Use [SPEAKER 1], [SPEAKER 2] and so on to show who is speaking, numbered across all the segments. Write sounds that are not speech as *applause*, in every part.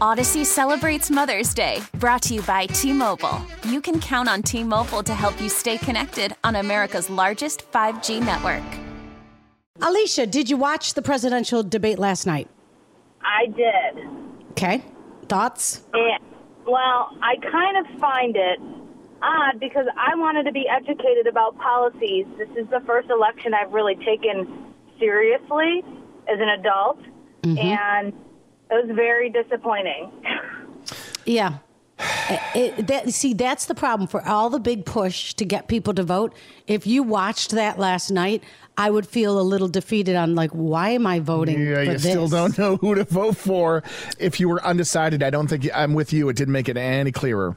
[SPEAKER 1] Audacy celebrates Mother's Day, brought to you by T Mobile. You can count on T Mobile to help you stay connected on America's largest 5G network.
[SPEAKER 2] Alicia, did you watch the presidential debate last night?
[SPEAKER 3] I did.
[SPEAKER 2] Okay. Thoughts?
[SPEAKER 3] And, well, I kind of find it odd because I wanted to be educated about policies. This is the first election I've really taken seriously as an adult, mm-hmm. and it was very disappointing.
[SPEAKER 2] Yeah. It, that, see, that's the problem for all the big push to get people to vote. If you watched that last night, I would feel a little defeated on like, why am I voting?
[SPEAKER 4] Yeah,
[SPEAKER 2] for
[SPEAKER 4] you
[SPEAKER 2] this?
[SPEAKER 4] still don't know who to vote for. If you were undecided, I don't think I'm with you. It didn't make it any clearer.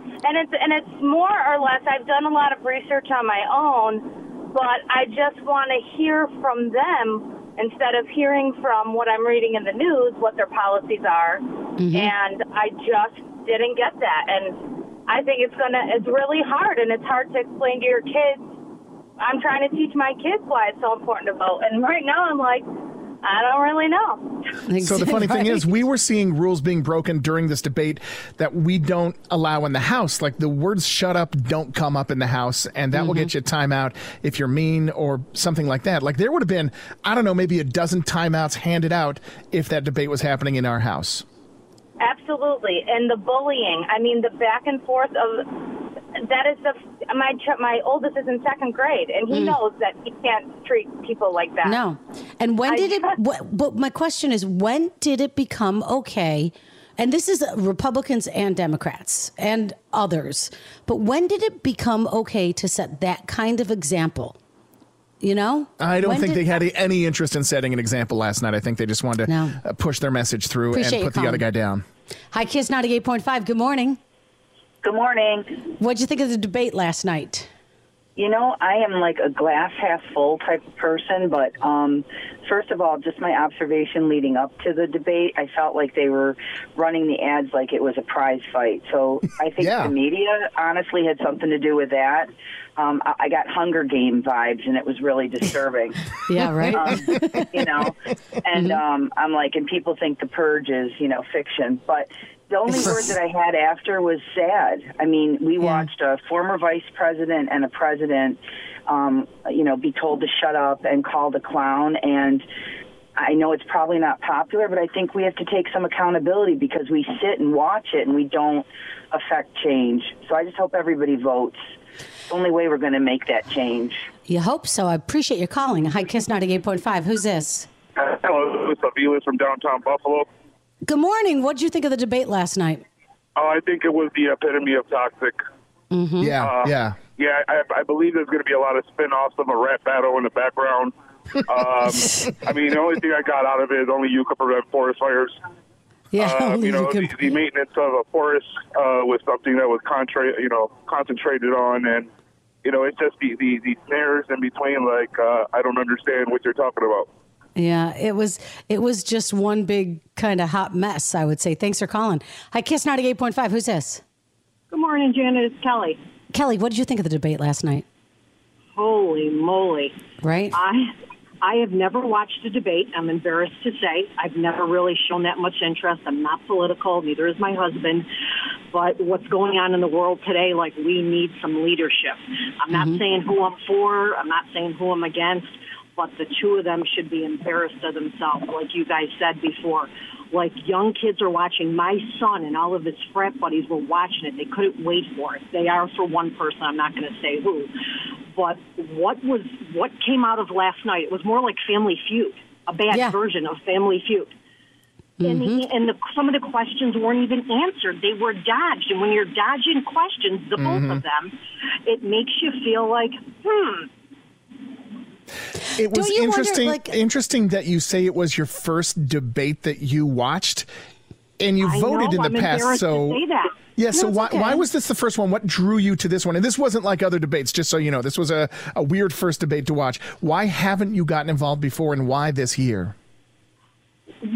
[SPEAKER 3] And it's and it's more or less. I've done a lot of research on my own, but I just want to hear from them instead of hearing from what I'm reading in the news, what their policies are. Mm-hmm. And I just didn't get that. And I think it's gonna. It's really hard, and it's hard to explain to your kids. I'm trying to teach my kids why it's so important to vote, and right now I'm like, I don't really know.
[SPEAKER 4] So the funny thing is, we were seeing rules being broken during this debate that we don't allow in the House. Like the words "shut up" don't come up in the House, and that will mm-hmm. get you a timeout if you're mean or something like that. Like there would have been, I don't know, maybe a dozen timeouts handed out if that debate was happening in our House.
[SPEAKER 3] Absolutely, and the bullying. I mean, the back and forth of that is the my my oldest is in second grade, and he mm. knows that he can't treat people like that.
[SPEAKER 2] No. And when
[SPEAKER 3] I
[SPEAKER 2] did it? What, but my question is, when did it become okay? And this is Republicans and Democrats and others. But when did it become okay to set that kind of example? You know,
[SPEAKER 4] I don't
[SPEAKER 2] When
[SPEAKER 4] think
[SPEAKER 2] did-
[SPEAKER 4] they had any interest in setting an example last night. I think they just wanted to
[SPEAKER 2] No.
[SPEAKER 4] uh, push their message through
[SPEAKER 2] Appreciate
[SPEAKER 4] and put the other guy down.
[SPEAKER 2] Hi, Kiss ninety eight point five. Good morning.
[SPEAKER 5] Good morning.
[SPEAKER 2] What'd you think of the debate last night?
[SPEAKER 5] You know, I am like a glass half full type of person, but um, first of all, just my observation leading up to the debate, I felt like they were running the ads like it was a prize fight. So I think
[SPEAKER 4] Yeah.
[SPEAKER 5] the media honestly had something to do with that. Um, I, I got Hunger Game vibes, and it was really disturbing. *laughs*
[SPEAKER 2] Yeah, right.
[SPEAKER 5] um, you know, *laughs* and um, I'm like, and people think the purge is, you know, fiction, but the only word that I had after was sad. I mean, we watched a former vice president and a president, um, you know, be told to shut up and called a clown, and I know it's probably not popular, but I think we have to take some accountability because we sit and watch it and we don't affect change. So I just hope everybody votes. It's the only way we're going to make that change.
[SPEAKER 2] you hope so. I appreciate your calling. Hi, Kiss ninety eight point five. Who's this?
[SPEAKER 6] Hello, this it's Avilas from downtown Buffalo.
[SPEAKER 2] Good morning. What did you think of the debate last night?
[SPEAKER 6] Oh, I think it was the epitome of toxic.
[SPEAKER 4] Yeah,
[SPEAKER 6] Uh,
[SPEAKER 4] yeah.
[SPEAKER 6] Yeah, I, I believe there's going to be a lot of spin-offs of a rap battle in the background. *laughs* Um, I mean, the only thing I got out of it is only you can prevent forest fires.
[SPEAKER 2] Yeah,
[SPEAKER 6] Um, you know,
[SPEAKER 2] you
[SPEAKER 6] the, the maintenance of a forest uh, was something that was contra- you know, concentrated on, and you know, it's just the the, the snares in between. Like, uh, I don't understand what you're talking about.
[SPEAKER 2] Yeah, it was it was just one big kind of hot mess, I would say. Thanks for calling. Hi, Kiss 98.5. Who's this?
[SPEAKER 7] Good morning, Janet. It's Kelly.
[SPEAKER 2] Kelly, what did you think of the debate last night?
[SPEAKER 7] Holy moly.
[SPEAKER 2] Right?
[SPEAKER 7] I I have never watched a debate. I'm embarrassed to say. I've never really shown that much interest. I'm not political, neither is my husband. But what's going on in the world today, like we need some leadership. I'm not mm-hmm. saying who I'm for, I'm not saying who I'm against, but the two of them should be embarrassed of themselves, like you guys said before. Like young kids are watching. My son and all of his frat buddies were watching it. They couldn't wait for it. They are for one person. I'm not going to say who. But what was what came out of last night? It was more like Family Feud, a bad
[SPEAKER 2] Yeah.
[SPEAKER 7] version of Family Feud. And, the, and the, some of the questions weren't even answered; they were dodged. And when you're dodging questions, the both of them, it makes you feel like, hmm,
[SPEAKER 4] It was
[SPEAKER 2] Don't wonder,
[SPEAKER 4] interesting.
[SPEAKER 2] like-
[SPEAKER 4] interesting that you say it was your first debate that you watched. and you
[SPEAKER 7] I
[SPEAKER 4] voted
[SPEAKER 7] know,
[SPEAKER 4] in the
[SPEAKER 7] I'm
[SPEAKER 4] past. So
[SPEAKER 7] to say that.
[SPEAKER 4] yeah. So
[SPEAKER 2] No, it's
[SPEAKER 4] why
[SPEAKER 2] okay.
[SPEAKER 4] why was this the first one? What drew you to this one? And this wasn't like other debates. Just so you know, this was a a weird first debate to watch. Why haven't you gotten involved before, and why this year?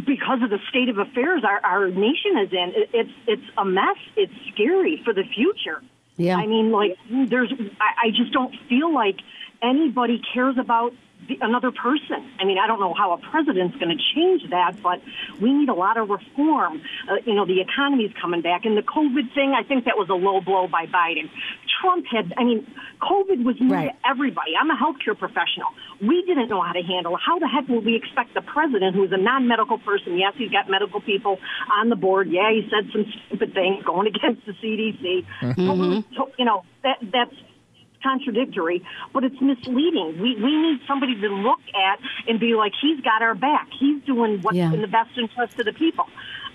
[SPEAKER 7] because of the state of affairs our, our nation is in. It, it's it's a mess. It's scary for the future.
[SPEAKER 2] Yeah.
[SPEAKER 7] I mean, like there's. I, I just don't feel like anybody cares about the, another person. I mean, I don't know how a president's going to change that, but we need a lot of reform. Uh, you know, the economy's coming back, and the COVID thing. I think that was a low blow by Biden. Trump had. I mean, COVID was new
[SPEAKER 2] Right.
[SPEAKER 7] to everybody. I'm a healthcare professional. We didn't know how to handle it. How the heck would we expect the president, who's a non-medical person? Yes, he's got medical people on the board. Yeah, he said some stupid things *laughs* going against the CDC. But we- so, you know that that's contradictory, but it's misleading. We we need somebody to look at and be like, he's got our back. He's doing what's
[SPEAKER 2] Yeah.
[SPEAKER 7] in the best interest of the people.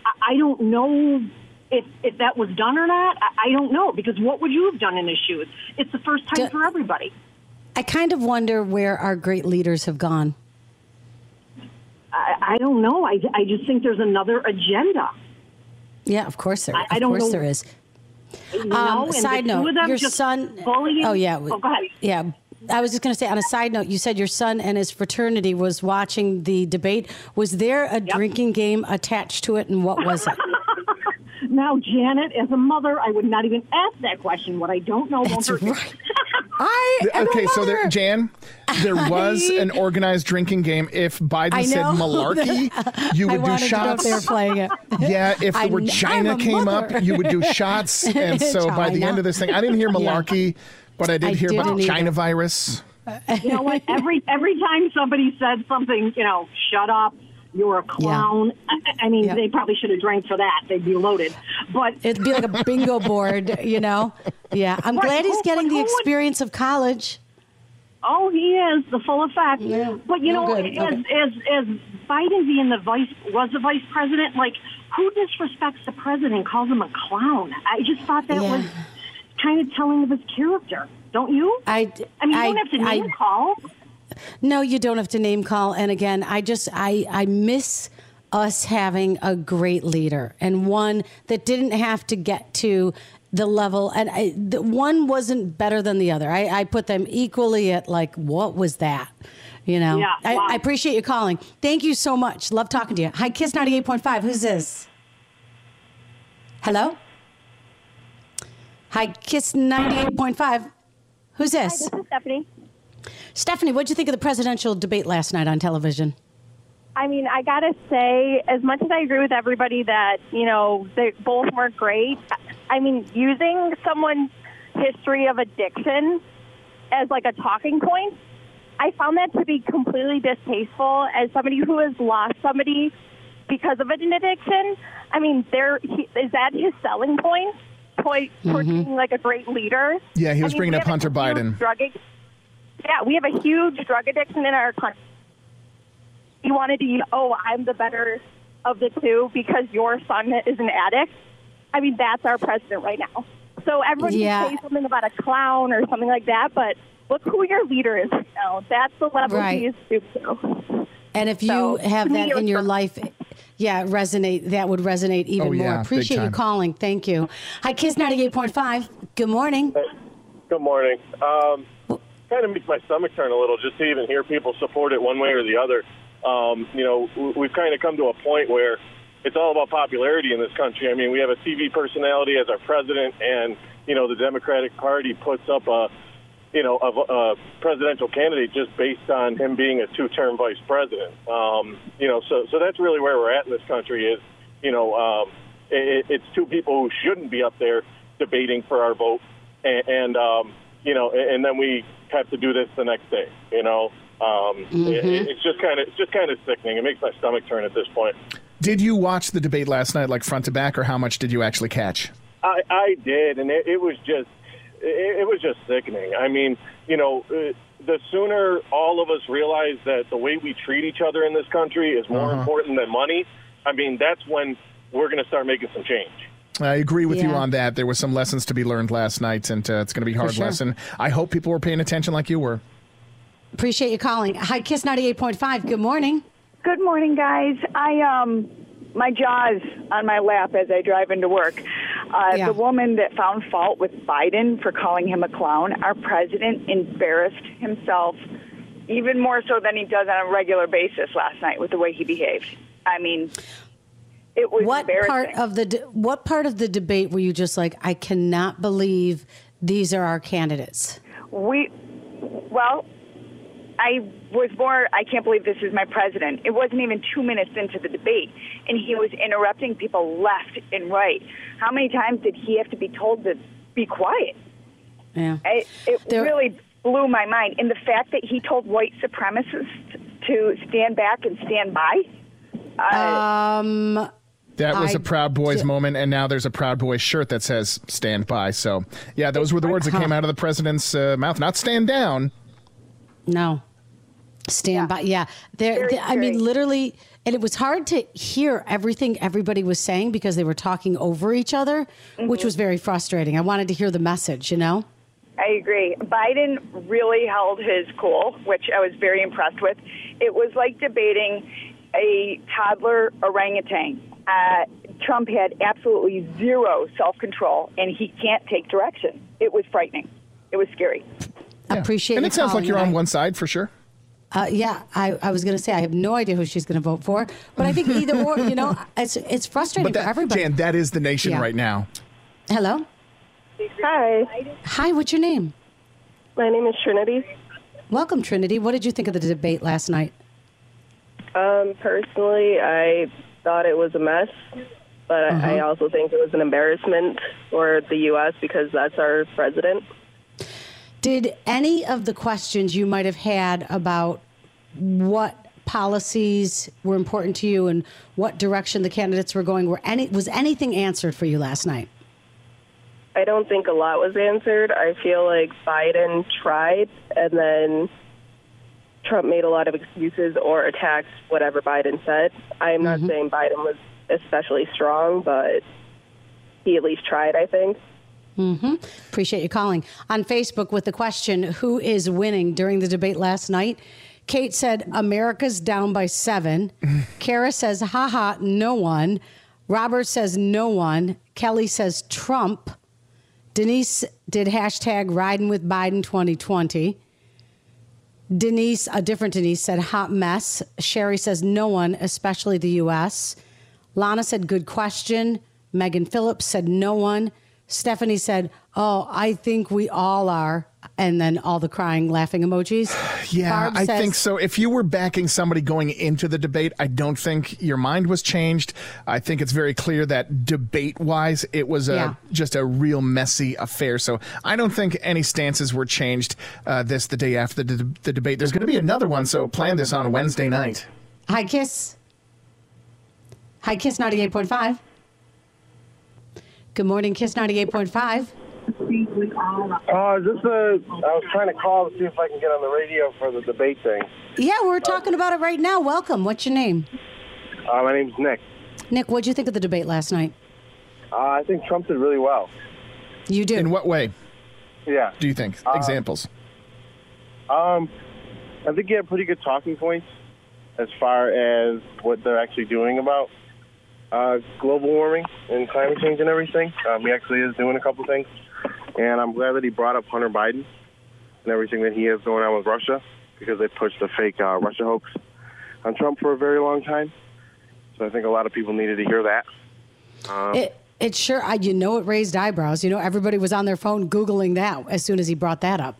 [SPEAKER 7] I, I don't know. If, if that was done or not, I, I don't know because what would you have done in his shoes? It's the first time
[SPEAKER 2] Do-
[SPEAKER 7] for everybody.
[SPEAKER 2] I kind of wonder where our great leaders have gone.
[SPEAKER 7] I, I don't know. I, I just think there's another agenda.
[SPEAKER 2] Yeah, of course there.
[SPEAKER 7] I- I
[SPEAKER 2] of
[SPEAKER 7] don't
[SPEAKER 2] course
[SPEAKER 7] know.
[SPEAKER 2] there is.
[SPEAKER 7] You
[SPEAKER 2] Um,
[SPEAKER 7] know,
[SPEAKER 2] side note, your son.
[SPEAKER 7] bullying-
[SPEAKER 2] Oh yeah,
[SPEAKER 7] Oh, go ahead.
[SPEAKER 2] yeah. I was just going to say on a side note, you said your son and his fraternity was watching the debate. Was there a drinking game attached to it, and what was it? *laughs*
[SPEAKER 7] Now, Janet, as a mother, I would not even ask that question. What I don't know won't hurt
[SPEAKER 2] right. *laughs* I am
[SPEAKER 4] Okay, so there. Jan, there *laughs* was an organized drinking game. If Biden
[SPEAKER 2] I
[SPEAKER 4] said
[SPEAKER 2] know.
[SPEAKER 4] malarkey, *laughs* you
[SPEAKER 2] I
[SPEAKER 4] would do
[SPEAKER 2] wanted if
[SPEAKER 4] shots.
[SPEAKER 2] they were playing it. *laughs*
[SPEAKER 4] Yeah, if
[SPEAKER 2] I
[SPEAKER 4] the word China came
[SPEAKER 2] mother.
[SPEAKER 4] up, you would do shots. And so by the end of this thing, I didn't hear malarkey, but I did
[SPEAKER 2] I
[SPEAKER 4] hear about
[SPEAKER 2] didn't
[SPEAKER 4] China virus.
[SPEAKER 7] You know what? Every every time somebody said something, you know, shut up, you're a clown. I, I mean,
[SPEAKER 2] Yeah.
[SPEAKER 7] they probably should have drank for that. They'd be loaded. But
[SPEAKER 2] It'd be like a bingo *laughs* board, you know. Yeah, I'm
[SPEAKER 7] Right,
[SPEAKER 2] glad he's getting the
[SPEAKER 7] would-
[SPEAKER 2] experience of college.
[SPEAKER 7] oh, he is the full effect.
[SPEAKER 2] Yeah.
[SPEAKER 7] But you
[SPEAKER 2] Oh,
[SPEAKER 7] know,
[SPEAKER 2] good.
[SPEAKER 7] as
[SPEAKER 2] Okay.
[SPEAKER 7] as as Biden being the vice was the vice president, like who disrespects the president, calls him a clown? I just thought that
[SPEAKER 2] Yeah.
[SPEAKER 7] was kind of telling of his character. Don't you?
[SPEAKER 2] I,
[SPEAKER 7] I mean, you
[SPEAKER 2] I-
[SPEAKER 7] don't have to
[SPEAKER 2] I-
[SPEAKER 7] name call.
[SPEAKER 2] No, you don't have to name call. And again, I just I I miss us having a great leader and one that didn't have to get to the level and I, the one wasn't better than the other. I, I put them equally at like what was that? You know,
[SPEAKER 7] Yeah,
[SPEAKER 2] I,
[SPEAKER 7] wow.
[SPEAKER 2] I appreciate you calling. Thank you so much. Love talking to you. Hi, Kiss ninety eight point five. Who's this? Hello. Hi, Kiss ninety eight point five. Who's this?
[SPEAKER 8] This is Stephanie.
[SPEAKER 2] Stephanie, what did you think of the presidential debate last night on television?
[SPEAKER 8] I mean, I gotta say, as much as I agree with everybody that you know they both weren't great, I mean, using someone's history of addiction as like a talking point, I found that to be completely distasteful. As somebody who has lost somebody because of an addiction, I mean, there he, is that his selling point? Point for mm-hmm. being like a great leader.
[SPEAKER 4] Yeah, he was
[SPEAKER 8] I mean,
[SPEAKER 4] bringing up Hunter Biden.
[SPEAKER 8] Drug, ad- yeah, we have a huge drug addiction in our country. You wanted to, use, oh, I'm the better of the two because your son is an addict. I mean, that's our president right now. So everyone
[SPEAKER 2] Yeah.
[SPEAKER 8] can say something about a clown or something like that, but look who your leader is right now. That's the level
[SPEAKER 2] Right.
[SPEAKER 8] he is stooped to.
[SPEAKER 2] And if you
[SPEAKER 8] So,
[SPEAKER 2] have that in your
[SPEAKER 8] perfect.
[SPEAKER 2] life, yeah, resonate. That would resonate even
[SPEAKER 4] Oh, yeah,
[SPEAKER 2] more. Appreciate you calling. Thank you. Hi, Kiss ninety eight point five. Good morning.
[SPEAKER 9] Good morning. Um, kind of makes my stomach turn a little just to even hear people support it one way or the other. Um, you know, we've kind of come to a point where it's all about popularity in this country. I mean, we have a TV personality as our president, and you know, the Democratic Party puts up a you know a, a presidential candidate just based on him being a two-term vice president. Um, you know, so so that's really where we're at in this country. Is you know, um, it, it's two people who shouldn't be up there debating for our vote, and, and um, you know, and, then we have to do this the next day. You know, um, it, it's just kind of it's just kind of sickening. It makes my stomach turn at this point.
[SPEAKER 4] Did you watch the debate last night, like front to back, or how much did you actually catch?
[SPEAKER 9] I, I did, and it, it was just it, it was just sickening. I mean, you know, uh, the sooner all of us realize that the way we treat each other in this country is more
[SPEAKER 4] Uh-huh.
[SPEAKER 9] important than money, I mean, that's when we're going to start making some change.
[SPEAKER 4] I agree with you on that. There were some lessons to be learned last night, and uh, it's going to be a hard
[SPEAKER 2] sure.
[SPEAKER 4] lesson. I hope people were paying attention like you were.
[SPEAKER 2] Appreciate you calling. Hi, Kiss ninety eight point five. Good morning.
[SPEAKER 10] Good morning, guys. I um my jaw's on my lap as I drive into work. Uh,
[SPEAKER 2] Yeah.
[SPEAKER 10] The woman that found fault with Biden for calling him a clown, our president embarrassed himself even more so than he does on a regular basis last night with the way he behaved. I mean, it was
[SPEAKER 2] what part of the de- what part of the debate were you just like, I cannot believe these are our candidates?
[SPEAKER 10] We, well, I was more, I can't believe this is my president. It wasn't even two minutes into the debate, and he was interrupting people left and right. How many times did he have to be told to be quiet?
[SPEAKER 2] Yeah.
[SPEAKER 10] I, it really blew my mind. And the fact that he told white supremacists to stand back and stand by.
[SPEAKER 2] Um,
[SPEAKER 4] That was
[SPEAKER 2] I
[SPEAKER 4] a Proud Boys
[SPEAKER 2] d-
[SPEAKER 4] moment, and now there's a Proud Boys shirt that says "Stand by." So, yeah, those were the words that came out of the president's uh, mouth. Not "stand down."
[SPEAKER 2] No. Stand by. Yeah. There.
[SPEAKER 10] Very
[SPEAKER 2] I mean, literally, and it was hard to hear everything everybody was saying because they were talking over each other, which was very frustrating. I wanted to hear the message, you know?
[SPEAKER 10] I agree. Biden really held his cool, which I was very impressed with. It was like debating a toddler orangutan. Uh, Trump had absolutely zero self control, and he can't take direction. It was frightening. It was scary.
[SPEAKER 2] I appreciate
[SPEAKER 4] it.
[SPEAKER 2] And
[SPEAKER 4] it sounds like you're on one side for sure.
[SPEAKER 2] Uh, yeah, I, I was going to say I have no idea who she's going to vote for, but I think either or, you know, *laughs* it's it's frustrating
[SPEAKER 4] But
[SPEAKER 2] for
[SPEAKER 4] that,
[SPEAKER 2] everybody.
[SPEAKER 4] Jan, that is the nation
[SPEAKER 2] Yeah.
[SPEAKER 4] right now.
[SPEAKER 2] Hello.
[SPEAKER 8] Hi.
[SPEAKER 2] Hi. What's your name?
[SPEAKER 8] My name is Trinity.
[SPEAKER 2] Welcome, Trinity. What did you think of the debate last night?
[SPEAKER 8] Um, personally, I thought it was a mess, but I I
[SPEAKER 2] Uh-huh.
[SPEAKER 8] also think it was an embarrassment for the U.S. because that's our president.
[SPEAKER 2] Did any of the questions you might have had about what policies were important to you and what direction the candidates were going were any was anything answered for you last night?
[SPEAKER 8] I don't think a lot was answered. I feel like Biden tried, and then Trump made a lot of excuses or attacked whatever Biden said. I'm not saying Biden was especially strong, but he at least tried, I think.
[SPEAKER 2] Mm-hmm. Appreciate you calling. On Facebook with the question, who is winning during the debate last night? Kate said, America's down by seven. *laughs* Kara says, haha, no one. Robert says, no one. Kelly says, Trump. Denise did hashtag riding with Biden 2020. Denise, a different Denise, said hot mess. Sherry says no one, especially the U.S. Lana said good question. Megan Phillips said no one. Stephanie said, oh, I think we all are. And then all the crying, laughing emojis. *sighs*
[SPEAKER 4] Yeah,
[SPEAKER 2] Barb
[SPEAKER 4] I
[SPEAKER 2] says-
[SPEAKER 4] think so. If you were backing somebody going into the debate, I don't think your mind was changed. I think it's very clear that debate wise, it was a,
[SPEAKER 2] Yeah.
[SPEAKER 4] just a real messy affair. So I don't think any stances were changed uh, this the day after the, the debate. There's going to be another one, so plan this on Wednesday night.
[SPEAKER 2] Hi, Kiss. Hi, Kiss 98.5. Good morning, Kiss 98.5.
[SPEAKER 11] Uh, just uh, I was trying to call to see if I can get on the radio for the debate thing.
[SPEAKER 2] Yeah, we're talking about it right now. Welcome. What's your name?
[SPEAKER 11] Uh, my name's Nick.
[SPEAKER 2] Nick, what'd you think of the debate last night?
[SPEAKER 11] Uh, I think Trump did really well.
[SPEAKER 2] You did.
[SPEAKER 4] In what way?
[SPEAKER 11] Yeah.
[SPEAKER 4] Do you think?
[SPEAKER 11] Uh,
[SPEAKER 4] Examples.
[SPEAKER 11] Um, I think he had pretty good talking points as far as what they're actually doing about uh, global warming and climate change and everything. Um, he actually is doing a couple things, and I'm glad that he brought up Hunter Biden and everything that he has going on with Russia because they pushed the fake uh, Russia hoax on Trump for a very long time. So I think a lot of people needed to hear that. Um,
[SPEAKER 2] It it sure I, you know it raised eyebrows. You know everybody was on their phone googling that as soon as he brought that up.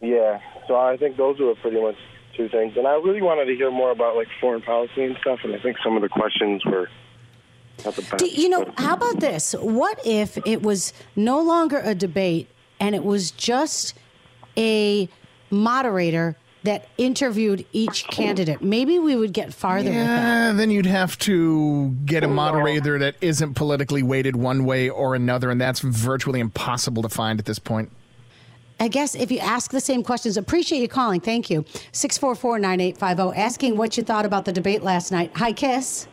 [SPEAKER 11] Yeah, so I think those were pretty much two things. And I really wanted to hear more about like foreign policy and stuff. And I think some of the questions were not the best.
[SPEAKER 2] Do, you know, how about this? What if it was no longer a debate and it was just a moderator that interviewed each *laughs* candidate? Maybe we would get farther with that.
[SPEAKER 4] Yeah, then you'd have to get a moderator that isn't politically weighted one way or another, and that's virtually impossible to find at this point.
[SPEAKER 2] I guess if you ask the same questions, appreciate you calling. Thank you. 644 9850, asking what you thought about the debate last night. Hi, Kiss.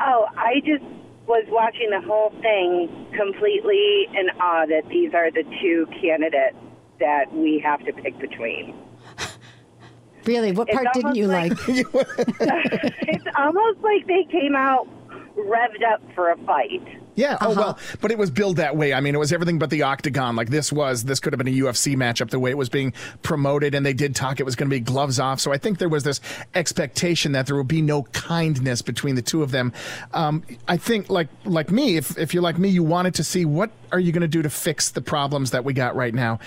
[SPEAKER 12] Oh, I just was watching the whole thing completely in awe that these are the two candidates that we have to pick between.
[SPEAKER 2] Really, what
[SPEAKER 12] It's
[SPEAKER 2] part didn't you like?
[SPEAKER 12] like- *laughs* *laughs* it's almost like they came out revved up for a fight.
[SPEAKER 4] Yeah.
[SPEAKER 2] Uh-huh.
[SPEAKER 4] Oh well, but it was billed that way. I mean, it was everything but the octagon. Like this was, this could have been a UFC matchup the way it was being promoted, and they did talk it was going to be gloves off. So I think there was this expectation that there would be no kindness between the two of them. Um, I think, like like me, if if you're like me, you wanted to see what are you going to do to fix the problems that we got right now.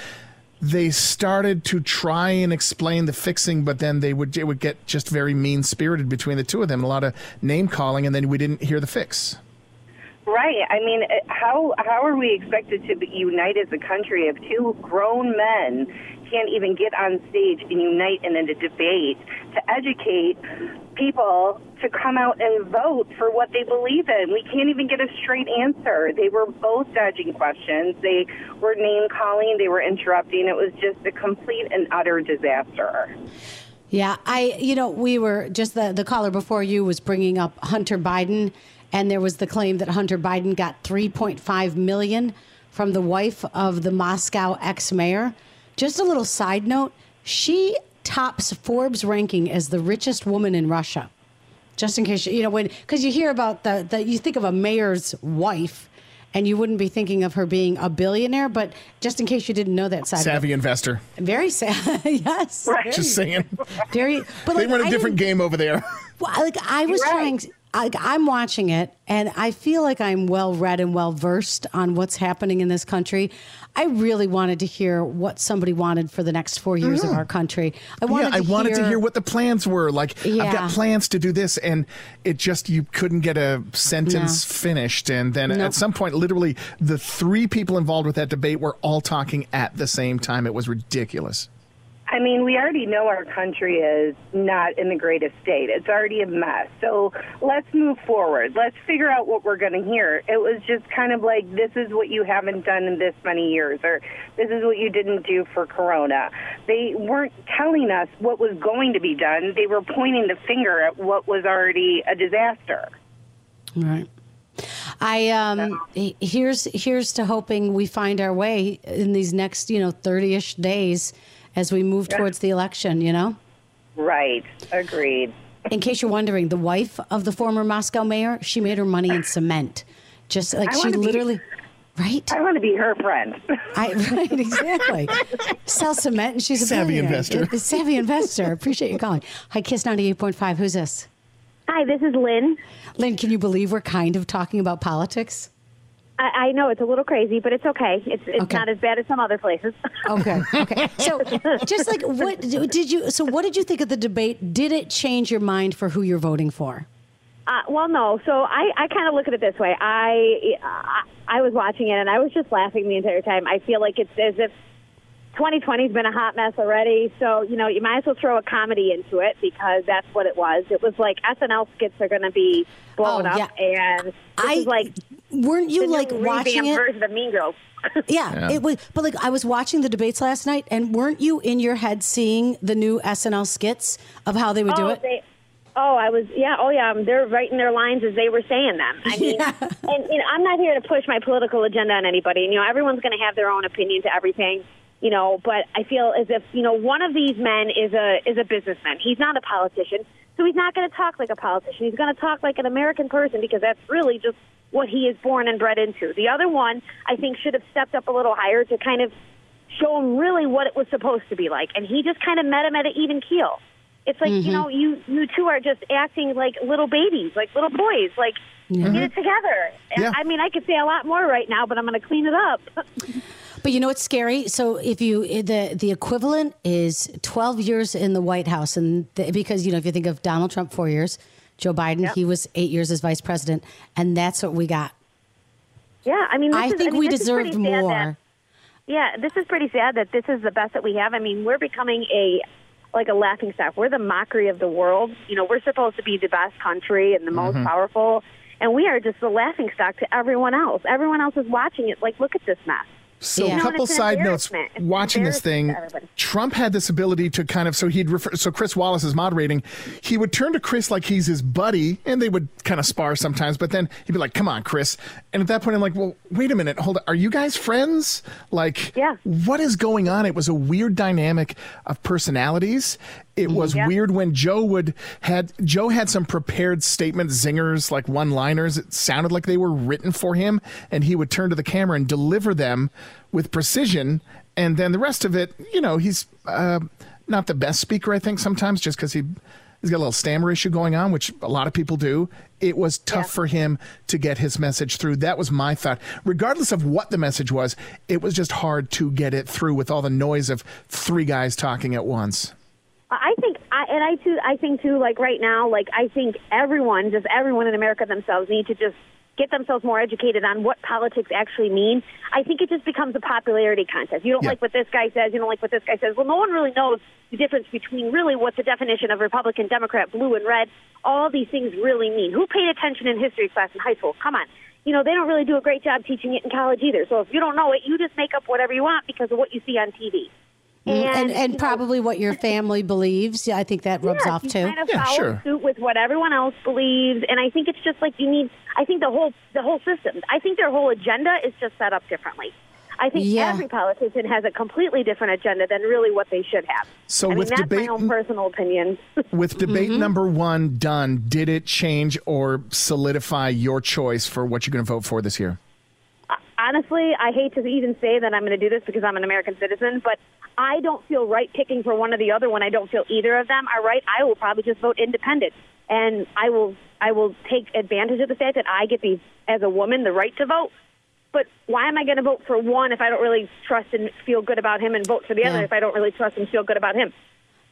[SPEAKER 4] They started to try and explain the fixing, but then they would it would get just very mean spirited between the two of them. A lot of name calling, and then we didn't hear the fix.
[SPEAKER 12] Right. I mean, uh, how how are we expected to unite as a country if two grown men can't even get on stage and unite in a debate to educate people to come out and vote for what they believe in? We can't even get a straight answer. They were both dodging questions. They were name calling. They were interrupting. It was just a complete and utter disaster.
[SPEAKER 2] Yeah, I, you know, we were just the, the caller before you was bringing up Hunter Biden, and there was the claim that Hunter Biden got 3.5 million from the wife of the Moscow ex mayor. Just a little side note she tops Forbes ranking as the richest woman in Russia. Just in case, you you know, when, because you hear about the, the, you think of a mayor's wife. And you wouldn't be thinking of her being a billionaire, but just in case you didn't know that side, of it.
[SPEAKER 4] Savvy investor.
[SPEAKER 2] Very sad. *laughs* yes. very-
[SPEAKER 4] Just saying.
[SPEAKER 2] Very. But
[SPEAKER 4] they
[SPEAKER 2] like,
[SPEAKER 4] run a
[SPEAKER 2] I
[SPEAKER 4] different game over there.
[SPEAKER 2] Well, like I was trying. Like I'm watching it, and I feel like I'm well read and well versed on what's happening in this country. I really wanted to hear what somebody wanted for the next four years of
[SPEAKER 4] Mhm.
[SPEAKER 2] our country. I wanted.
[SPEAKER 4] yeah, I
[SPEAKER 2] to
[SPEAKER 4] wanted
[SPEAKER 2] hear,
[SPEAKER 4] to hear what the plans were. Like, I've got plans to do this, and it just you couldn't get a sentence
[SPEAKER 2] No.
[SPEAKER 4] finished. And then
[SPEAKER 2] Nope.
[SPEAKER 4] at some point, literally, the three people involved with that debate were all talking at the same time. It was ridiculous.
[SPEAKER 12] I mean, we already know our country is not in the greatest state. It's already a mess. So let's move forward. Let's figure out what we're going to hear. It was just kind of like, this is what you haven't done in this many years, or this is what you didn't do for Corona. They weren't telling us what was going to be done, they were pointing the finger at what was already a disaster.
[SPEAKER 2] Right. I um here's here's to hoping we find our way in these next you know thirty ish days as we move towards the election. You know.
[SPEAKER 12] Right. Agreed.
[SPEAKER 2] In case you're wondering, the wife of the former Moscow mayor, she made her money in cement. Just like
[SPEAKER 12] I
[SPEAKER 2] she
[SPEAKER 12] wanna be-
[SPEAKER 2] literally, right?
[SPEAKER 12] I want to be her friend.
[SPEAKER 2] I *laughs* right exactly. Sell cement, and she's a
[SPEAKER 4] Savvy investor.
[SPEAKER 2] A *laughs* savvy investor. Appreciate you calling. Hi, Kiss ninety eight point five. Who's this?
[SPEAKER 13] Hi, this is Lynn.
[SPEAKER 2] Lynn, can you believe we're kind of talking about politics?
[SPEAKER 13] I, I know it's a little crazy, but it's okay. It's it's
[SPEAKER 2] Okay.
[SPEAKER 13] not as bad as some other places. *laughs*
[SPEAKER 2] Okay. Okay. So, just like what *laughs* did you? So, what did you think of the debate? Did it change your mind for who you're voting for?
[SPEAKER 13] Uh, well, no. So I, I kind of look at it this way. I, I I was watching it and I was just laughing the entire time. I feel like it's as if 2020 has been a hot mess already. So you know you might as well throw a comedy into it because that's what it was. It was like SNL skits are going to be blown
[SPEAKER 2] Oh,
[SPEAKER 13] up, and this is like
[SPEAKER 2] weren't you
[SPEAKER 13] the
[SPEAKER 2] like watching it?
[SPEAKER 13] version of Mean Girls.
[SPEAKER 2] Yeah,
[SPEAKER 13] Yeah.
[SPEAKER 2] it was. But like, I was watching the debates last night, and weren't you in your head seeing the new SNL skits of how they would do
[SPEAKER 13] oh,
[SPEAKER 2] it?
[SPEAKER 13] They, oh, I was. Yeah. Oh, yeah. um, They're writing their lines as they were saying them. I mean, *laughs* and you know, I'm not here to push my political agenda on anybody. You know, everyone's going to have their own opinion to everything. You know, but I feel as if you know one of these men is a is a businessman. He's not a politician, so he's not going to talk like a politician. He's going to talk like an American person because that's really just what he is born and bred into. The other one, I think, should have stepped up a little higher to kind of show him really what it was supposed to be like, and he just kind of met him at an even keel. It's like
[SPEAKER 2] Mm-hmm.
[SPEAKER 13] you know, you you two are just acting like little babies, like little boys. Like
[SPEAKER 2] Yeah.
[SPEAKER 13] get it together. And
[SPEAKER 2] Yeah.
[SPEAKER 13] I mean, I could say a lot more right now, but I'm going to clean it up. *laughs*
[SPEAKER 2] But you know what's scary? So if you the the equivalent is 12 years in the White House, and the, because you know if you think of Donald Trump four years, Joe Biden he was eight years as vice president, and that's what we got.
[SPEAKER 13] Yeah, I mean, this
[SPEAKER 2] I
[SPEAKER 13] is-
[SPEAKER 2] think
[SPEAKER 13] mean,
[SPEAKER 2] we
[SPEAKER 13] this
[SPEAKER 2] deserved more.
[SPEAKER 13] that- yeah, this is pretty sad that this is the best that we have. I mean, we're becoming a like a laughing stock. We're the mockery of the world. You know, we're supposed to be the best country and the most
[SPEAKER 4] Mm-hmm.
[SPEAKER 14] Mhm.
[SPEAKER 13] powerful, and we are just the laughing stock to everyone else. Everyone else is watching it. Like, look at this mess.
[SPEAKER 4] So,
[SPEAKER 13] You
[SPEAKER 4] a couple
[SPEAKER 13] it's an
[SPEAKER 4] side notes. Watching this thing,
[SPEAKER 13] embarrassing to everybody.
[SPEAKER 4] Trump had this ability to kind of so he'd refer. So Chris Wallace is moderating. He would turn to Chris like he's his buddy, and they would kind of spar sometimes. But then he'd be like, "Come on, Chris." And at that point, I'm like, "Well, wait a minute, hold on. Are you guys friends? Like,
[SPEAKER 13] Yeah.
[SPEAKER 4] what is going on?" It was a weird dynamic of personalities. It was
[SPEAKER 13] Yeah.
[SPEAKER 4] weird when Joe would had Joe had some prepared statement zingers like one liners. It sounded like they were written for him, and he would turn to the camera and deliver them with precision. And then the rest of it, you know, he's uh, not the best speaker. I think sometimes just because he he's got a little stammer issue going on, which a lot of people do. It was tough for him to get his message through. That was my thought. Regardless of what the message was, it was just hard to get it through with all the noise of three guys talking at once.
[SPEAKER 13] I think, I, and I too, I think too, like right now, like I think everyone, just everyone in America themselves, need to just get themselves more educated on what politics actually mean. I think it just becomes a popularity contest. You don't
[SPEAKER 14] Yeah.
[SPEAKER 13] like what this guy says, you don't like what this guy says. Well, no one really knows the difference between really what the definition of Republican, Democrat, blue, and red, all these things really mean. Who paid attention in history class in high school? Come on. You know, they don't really do a great job teaching it in college either. So if you don't know it, you just make up whatever you want because of what you see on TV.
[SPEAKER 2] Mm, and and,
[SPEAKER 13] you know,
[SPEAKER 2] probably what your family believes. Yeah, I think that rubs
[SPEAKER 13] yeah,
[SPEAKER 2] off
[SPEAKER 13] you
[SPEAKER 2] too.
[SPEAKER 13] Kind of follow suit with what everyone else believes, and I think it's just like you need. I think the whole the whole system. I think their whole agenda is just set up differently. I think
[SPEAKER 2] Yeah.
[SPEAKER 13] every politician has a completely different agenda than really what they should have.
[SPEAKER 4] So
[SPEAKER 13] I mean,
[SPEAKER 4] with
[SPEAKER 13] that's
[SPEAKER 4] debate-
[SPEAKER 13] my own personal opinion. *laughs*
[SPEAKER 4] With debate
[SPEAKER 13] Mm-hmm.
[SPEAKER 4] number one done, did it change or solidify your choice for what you're going to vote for this year?
[SPEAKER 13] Honestly, I hate to even say that I'm going to do this because I'm an American citizen, but I don't feel right picking for one or the other when I don't feel either of them are right. I will probably just vote independent, and I will I will take advantage of the fact that I get the as a woman the right to vote. But why am I going to vote for one if I don't really trust and feel good about him, and vote for the other if I don't really trust and feel good about him?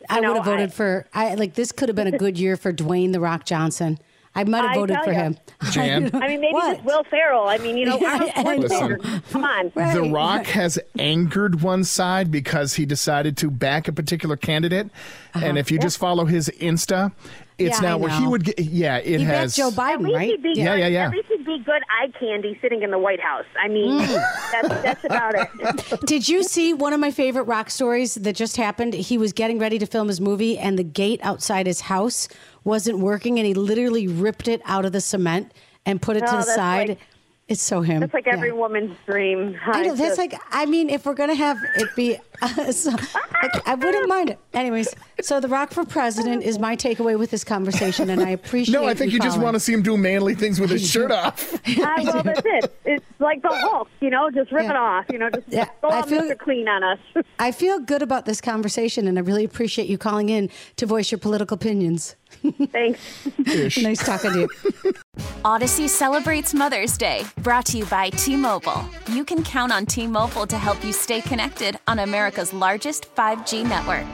[SPEAKER 2] I
[SPEAKER 13] know,
[SPEAKER 2] would have voted
[SPEAKER 13] I-
[SPEAKER 2] for. I like this could have been a good year for Dwayne the Rock Johnson. I might have
[SPEAKER 13] I
[SPEAKER 2] voted for
[SPEAKER 13] ya.
[SPEAKER 2] him. *laughs*
[SPEAKER 4] Jan?
[SPEAKER 13] I mean, maybe
[SPEAKER 2] What?
[SPEAKER 13] just Will Ferrell. I mean, you know, *laughs* Arnold
[SPEAKER 4] Listen.
[SPEAKER 13] Come on. *laughs*
[SPEAKER 4] the Rock has angered one side because he decided to back a particular candidate, and if you just follow his Insta, it's
[SPEAKER 2] Uh-huh. Yeah,
[SPEAKER 4] now where he would get. Yeah, it
[SPEAKER 2] He
[SPEAKER 4] has.
[SPEAKER 2] Joe Biden, right?
[SPEAKER 13] he'd be
[SPEAKER 4] Yeah,
[SPEAKER 13] good,
[SPEAKER 4] yeah, yeah.
[SPEAKER 13] At least he'd be good eye candy sitting in the White House. I mean,
[SPEAKER 2] Mm.
[SPEAKER 13] that's that's about it. *laughs*
[SPEAKER 2] Did you see one of my favorite rock stories that just happened? He was getting ready to film his movie, and the gate outside his house wasn't working, and he literally ripped it out of the cement and put it
[SPEAKER 13] Oh,
[SPEAKER 2] to the side.
[SPEAKER 13] like-
[SPEAKER 2] it's so him.
[SPEAKER 13] That's like
[SPEAKER 2] Yeah.
[SPEAKER 13] every woman's dream.
[SPEAKER 2] I know that's
[SPEAKER 13] just-
[SPEAKER 2] like. I mean, if we're gonna have it be, *laughs* so, like, I wouldn't mind it. Anyways, so the Rock for President is my takeaway with this conversation, and I appreciate. *laughs*
[SPEAKER 4] no, I think you just want to see him do manly things with his *laughs* shirt off.
[SPEAKER 13] Ah, well, that's it. It's like the Hulk, you know, just rip
[SPEAKER 2] Yeah.
[SPEAKER 13] it off, you know, just
[SPEAKER 2] Yeah,
[SPEAKER 13] go
[SPEAKER 2] I
[SPEAKER 13] out
[SPEAKER 2] feel-
[SPEAKER 13] Mr. Clean on us. *laughs*
[SPEAKER 2] I feel good about this conversation, and I really appreciate you calling in to voice your political opinions.
[SPEAKER 13] Thanks. *laughs*
[SPEAKER 2] nice talking to you.
[SPEAKER 1] Audacy celebrates Mother's Day, brought to you by T Mobile. You can count on T Mobile to help you stay connected on America's largest 5G network.